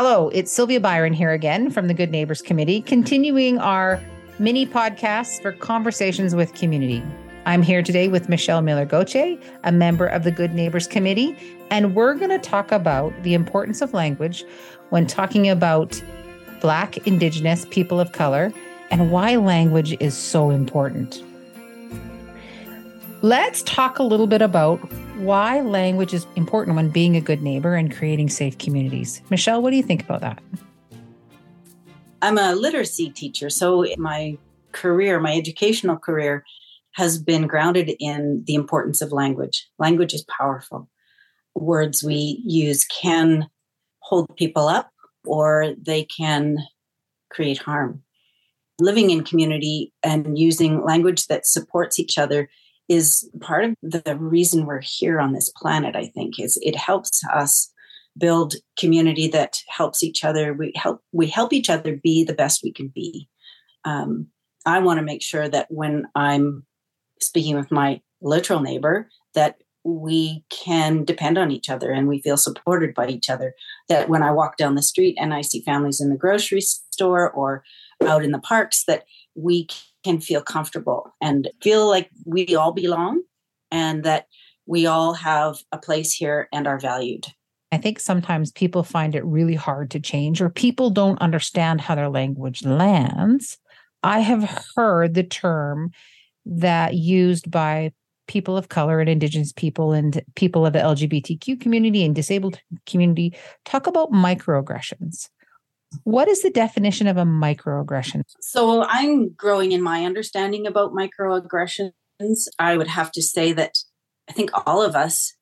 Hello, it's Sylvia Byron here again from the Good Neighbors Committee, continuing our mini podcasts for conversations with community. I'm here today with Michelle Miller Gauthier, a member of the Good Neighbors Committee, and we're going to talk about the importance of language when talking about Black, Indigenous, people of color, and why language is so important. Let's talk a little bit about why language is important when being a good neighbor and creating safe communities. Michelle, what do you think about that? I'm a literacy teacher, so my career, my educational career, has been grounded in the importance of language. Language is powerful. Words we use can hold people up or they can create harm. Living in community and using language that supports each other is part of the reason we're here on this planet i think is it helps us build community that helps each other. We help we help each other be the best we can be. Um, i want to make sure that when i'm speaking with my literal neighbor that we can depend on each other and we feel supported by each other. That when i walk down the street and i see families in the grocery store or out in the parks that we can feel comfortable and feel like we all belong and that we all have a place here and are valued. I think sometimes people find it really hard to change or people don't understand how their language lands. I have heard the term that used by people of color and indigenous people and people of the LGBTQ community and disabled community talk about microaggressions. What is the definition of a microaggression? So I'm growing in my understanding about microaggressions. I would have to say that I think all of us,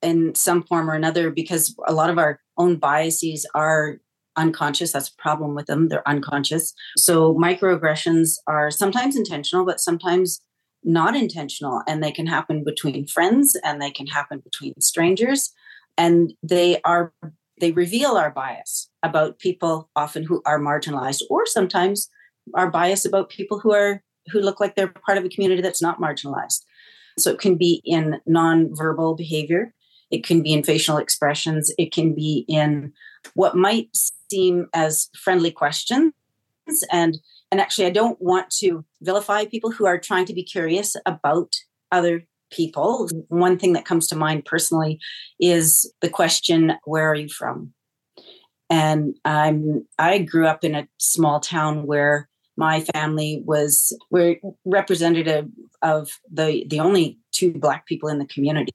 in some form or another, because a lot of our own biases are unconscious. That's a problem with them. They're unconscious. So microaggressions are sometimes intentional, but sometimes not intentional. And they can happen between friends and they can happen between strangers. And they are they reveal our bias about people often who are marginalized or sometimes our bias about people who are who look like they're part of a community that's not marginalized so it can be in nonverbal behavior it can be in facial expressions it can be in what might seem as friendly questions and and actually i don't want to vilify people who are trying to be curious about other people. One thing that comes to mind personally is the question, Where are you from? And I'm I grew up in a small town where my family was we're representative of the the only two black people in the community.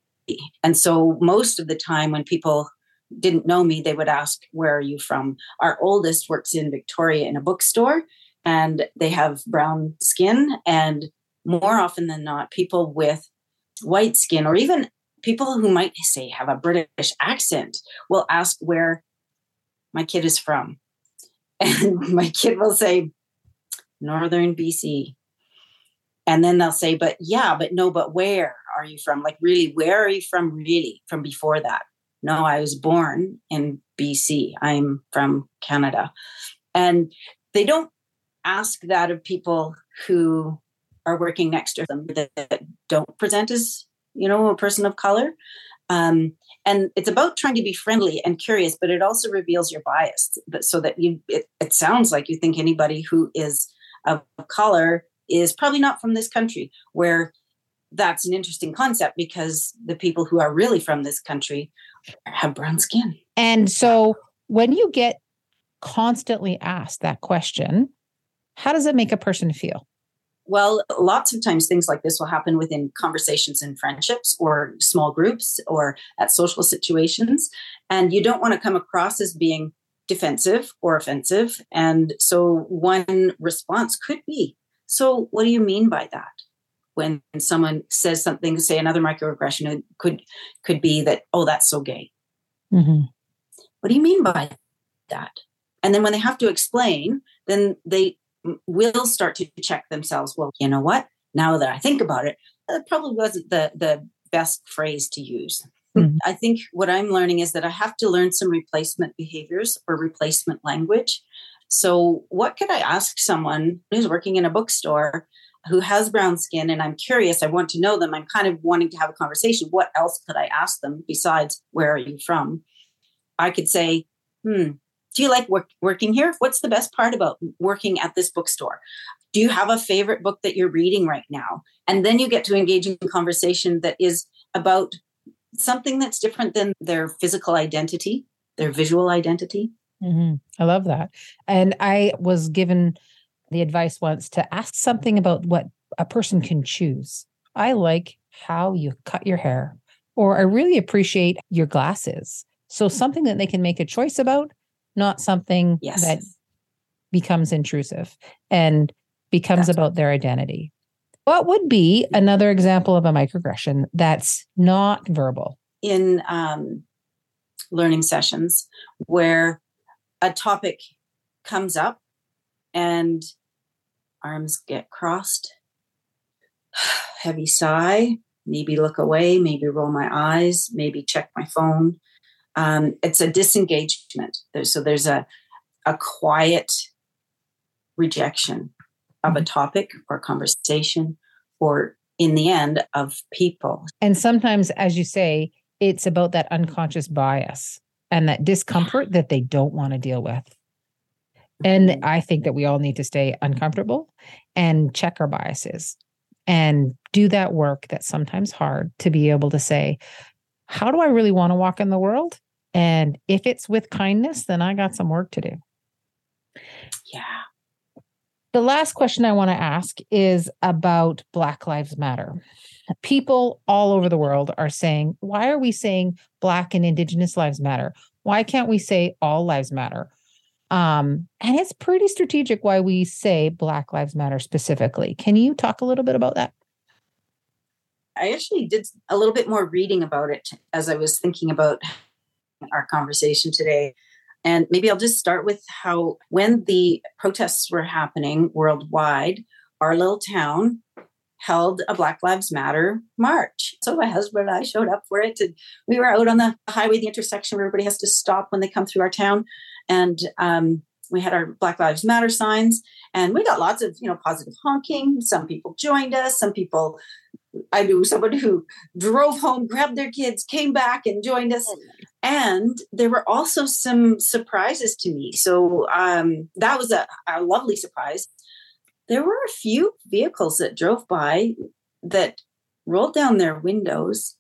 And so most of the time when people didn't know me, they would ask, Where are you from? Our oldest works in Victoria in a bookstore and they have brown skin. And more often than not, people with white skin or even people who might say have a British accent will ask where my kid is from. And my kid will say, Northern BC. And then they'll say, but yeah, but no, but where are you from? Like, really, where are you from, really, from before that? No, I was born in BC. I'm from Canada. And they don't ask that of people who are working next to them that don't present as you know a person of color um, and it's about trying to be friendly and curious but it also reveals your bias but so that you it, it sounds like you think anybody who is of color is probably not from this country where that's an interesting concept because the people who are really from this country have brown skin. And so when you get constantly asked that question how does it make a person feel well, lots of times things like this will happen within conversations and friendships or small groups or at social situations. And you don't want to come across as being defensive or offensive. And so one response could be So, what do you mean by that? When someone says something, say another microaggression it could could be that, oh, that's so gay. Mm-hmm. What do you mean by that? And then when they have to explain, then they will start to check themselves. Well, you know what? Now that I think about it, that probably wasn't the the best phrase to use. Mm-hmm. I think what I'm learning is that I have to learn some replacement behaviors or replacement language. So, what could I ask someone who's working in a bookstore who has brown skin and I'm curious, I want to know them, I'm kind of wanting to have a conversation. What else could I ask them besides, where are you from? I could say, hmm, do you like work, working here? What's the best part about working at this bookstore? Do you have a favorite book that you're reading right now? And then you get to engage in conversation that is about something that's different than their physical identity, their visual identity. Mm-hmm. I love that. And I was given the advice once to ask something about what a person can choose. I like how you cut your hair, or I really appreciate your glasses. So, something that they can make a choice about, not something yes. that becomes intrusive and becomes that's about their identity. What would be another example of a microaggression that's not verbal? In um, learning sessions where a topic comes up and arms get crossed, heavy sigh, maybe look away, maybe roll my eyes, maybe check my phone. Um, it's a disengagement. So there's a, a quiet rejection of a mm-hmm. topic or conversation or in the end of people. And sometimes, as you say, it's about that unconscious bias and that discomfort that they don't want to deal with. And mm-hmm. I think that we all need to stay uncomfortable and check our biases and do that work that's sometimes hard to be able to say, how do I really want to walk in the world? And if it's with kindness, then I got some work to do. Yeah. The last question I want to ask is about Black Lives Matter. People all over the world are saying, why are we saying Black and Indigenous lives matter? Why can't we say all lives matter? Um, and it's pretty strategic why we say Black Lives Matter specifically. Can you talk a little bit about that? I actually did a little bit more reading about it as I was thinking about our conversation today. And maybe I'll just start with how, when the protests were happening worldwide, our little town held a Black Lives Matter march. So my husband and I showed up for it. And we were out on the highway, the intersection where everybody has to stop when they come through our town. And um, we had our Black Lives Matter signs and we got lots of, you know, positive honking. Some people joined us. Some people, I knew someone who drove home, grabbed their kids, came back and joined us. And there were also some surprises to me. So um, that was a, a lovely surprise. There were a few vehicles that drove by that rolled down their windows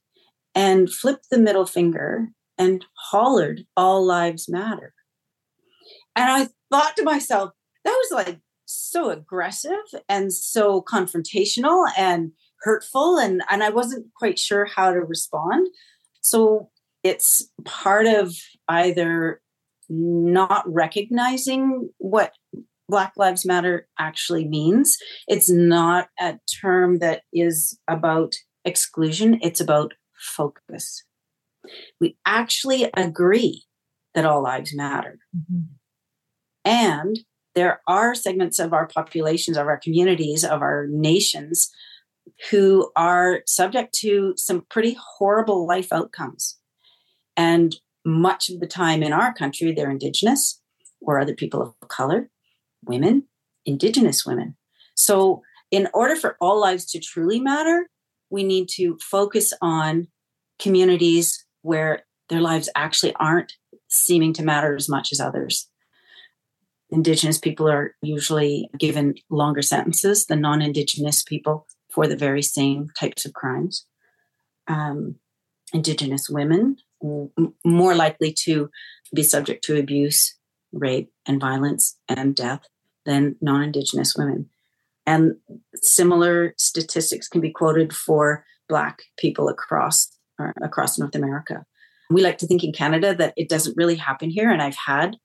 and flipped the middle finger and hollered, All Lives Matter. And I thought to myself, that was like so aggressive and so confrontational and hurtful. And, and I wasn't quite sure how to respond. So it's part of either not recognizing what Black Lives Matter actually means. It's not a term that is about exclusion, it's about focus. We actually agree that all lives matter. Mm-hmm. And there are segments of our populations, of our communities, of our nations who are subject to some pretty horrible life outcomes. And much of the time in our country, they're Indigenous or other people of color, women, Indigenous women. So, in order for all lives to truly matter, we need to focus on communities where their lives actually aren't seeming to matter as much as others. Indigenous people are usually given longer sentences than non Indigenous people for the very same types of crimes. Um, Indigenous women more likely to be subject to abuse, rape, and violence and death than non Indigenous women. And similar statistics can be quoted for Black people across, across North America. We like to think in Canada that it doesn't really happen here. And I've had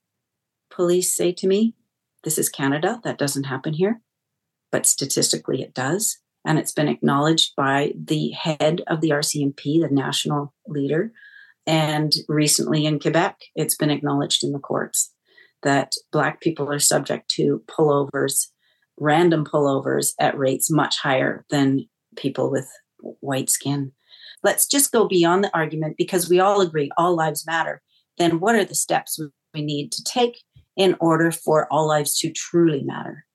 police say to me, This is Canada, that doesn't happen here. But statistically, it does. And it's been acknowledged by the head of the RCMP, the national leader, and recently in Quebec, it's been acknowledged in the courts that Black people are subject to pullovers, random pullovers at rates much higher than people with white skin. Let's just go beyond the argument because we all agree all lives matter. Then, what are the steps we need to take in order for all lives to truly matter?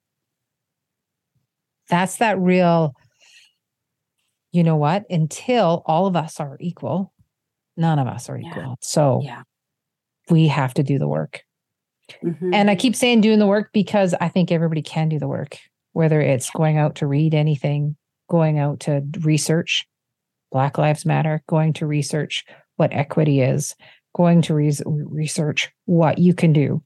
That's that real, you know what? Until all of us are equal, None of us are equal. Yeah. So yeah. we have to do the work. Mm-hmm. And I keep saying doing the work because I think everybody can do the work, whether it's going out to read anything, going out to research Black Lives Matter, going to research what equity is, going to re- research what you can do.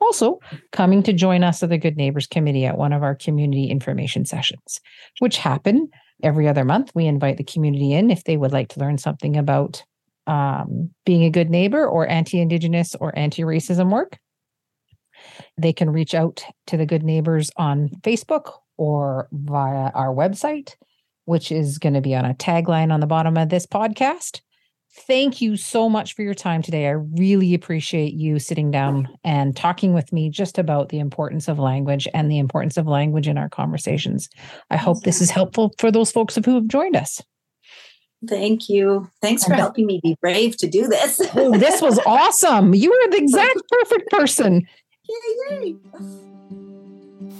Also, coming to join us at the Good Neighbors Committee at one of our community information sessions, which happen every other month. We invite the community in if they would like to learn something about um, being a good neighbor or anti Indigenous or anti racism work. They can reach out to the Good Neighbors on Facebook or via our website, which is going to be on a tagline on the bottom of this podcast. Thank you so much for your time today. I really appreciate you sitting down and talking with me just about the importance of language and the importance of language in our conversations. I hope this is helpful for those folks who have joined us. Thank you. Thanks for helping me be brave to do this. oh, this was awesome. You were the exact perfect person. Yay, yay.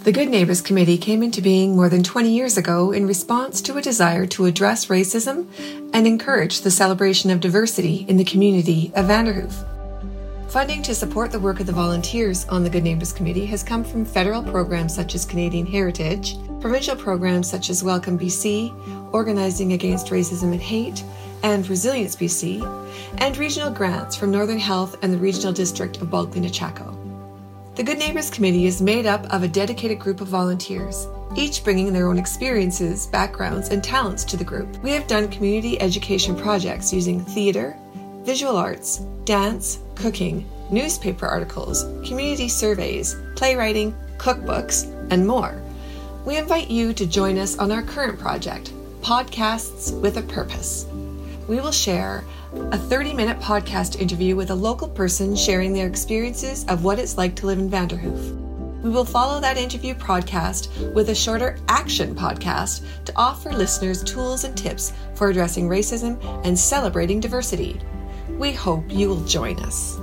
The Good Neighbors Committee came into being more than 20 years ago in response to a desire to address racism and encourage the celebration of diversity in the community of Vanderhoof. Funding to support the work of the volunteers on the Good Neighbors Committee has come from federal programs such as Canadian Heritage, provincial programs such as Welcome BC, Organizing Against Racism and Hate, and Resilience BC, and regional grants from Northern Health and the Regional District of Bulkley-Nechako. The Good Neighbors Committee is made up of a dedicated group of volunteers, each bringing their own experiences, backgrounds, and talents to the group. We have done community education projects using theater, visual arts, dance, cooking, newspaper articles, community surveys, playwriting, cookbooks, and more. We invite you to join us on our current project, Podcasts with a Purpose. We will share a 30 minute podcast interview with a local person sharing their experiences of what it's like to live in Vanderhoof. We will follow that interview podcast with a shorter action podcast to offer listeners tools and tips for addressing racism and celebrating diversity. We hope you will join us.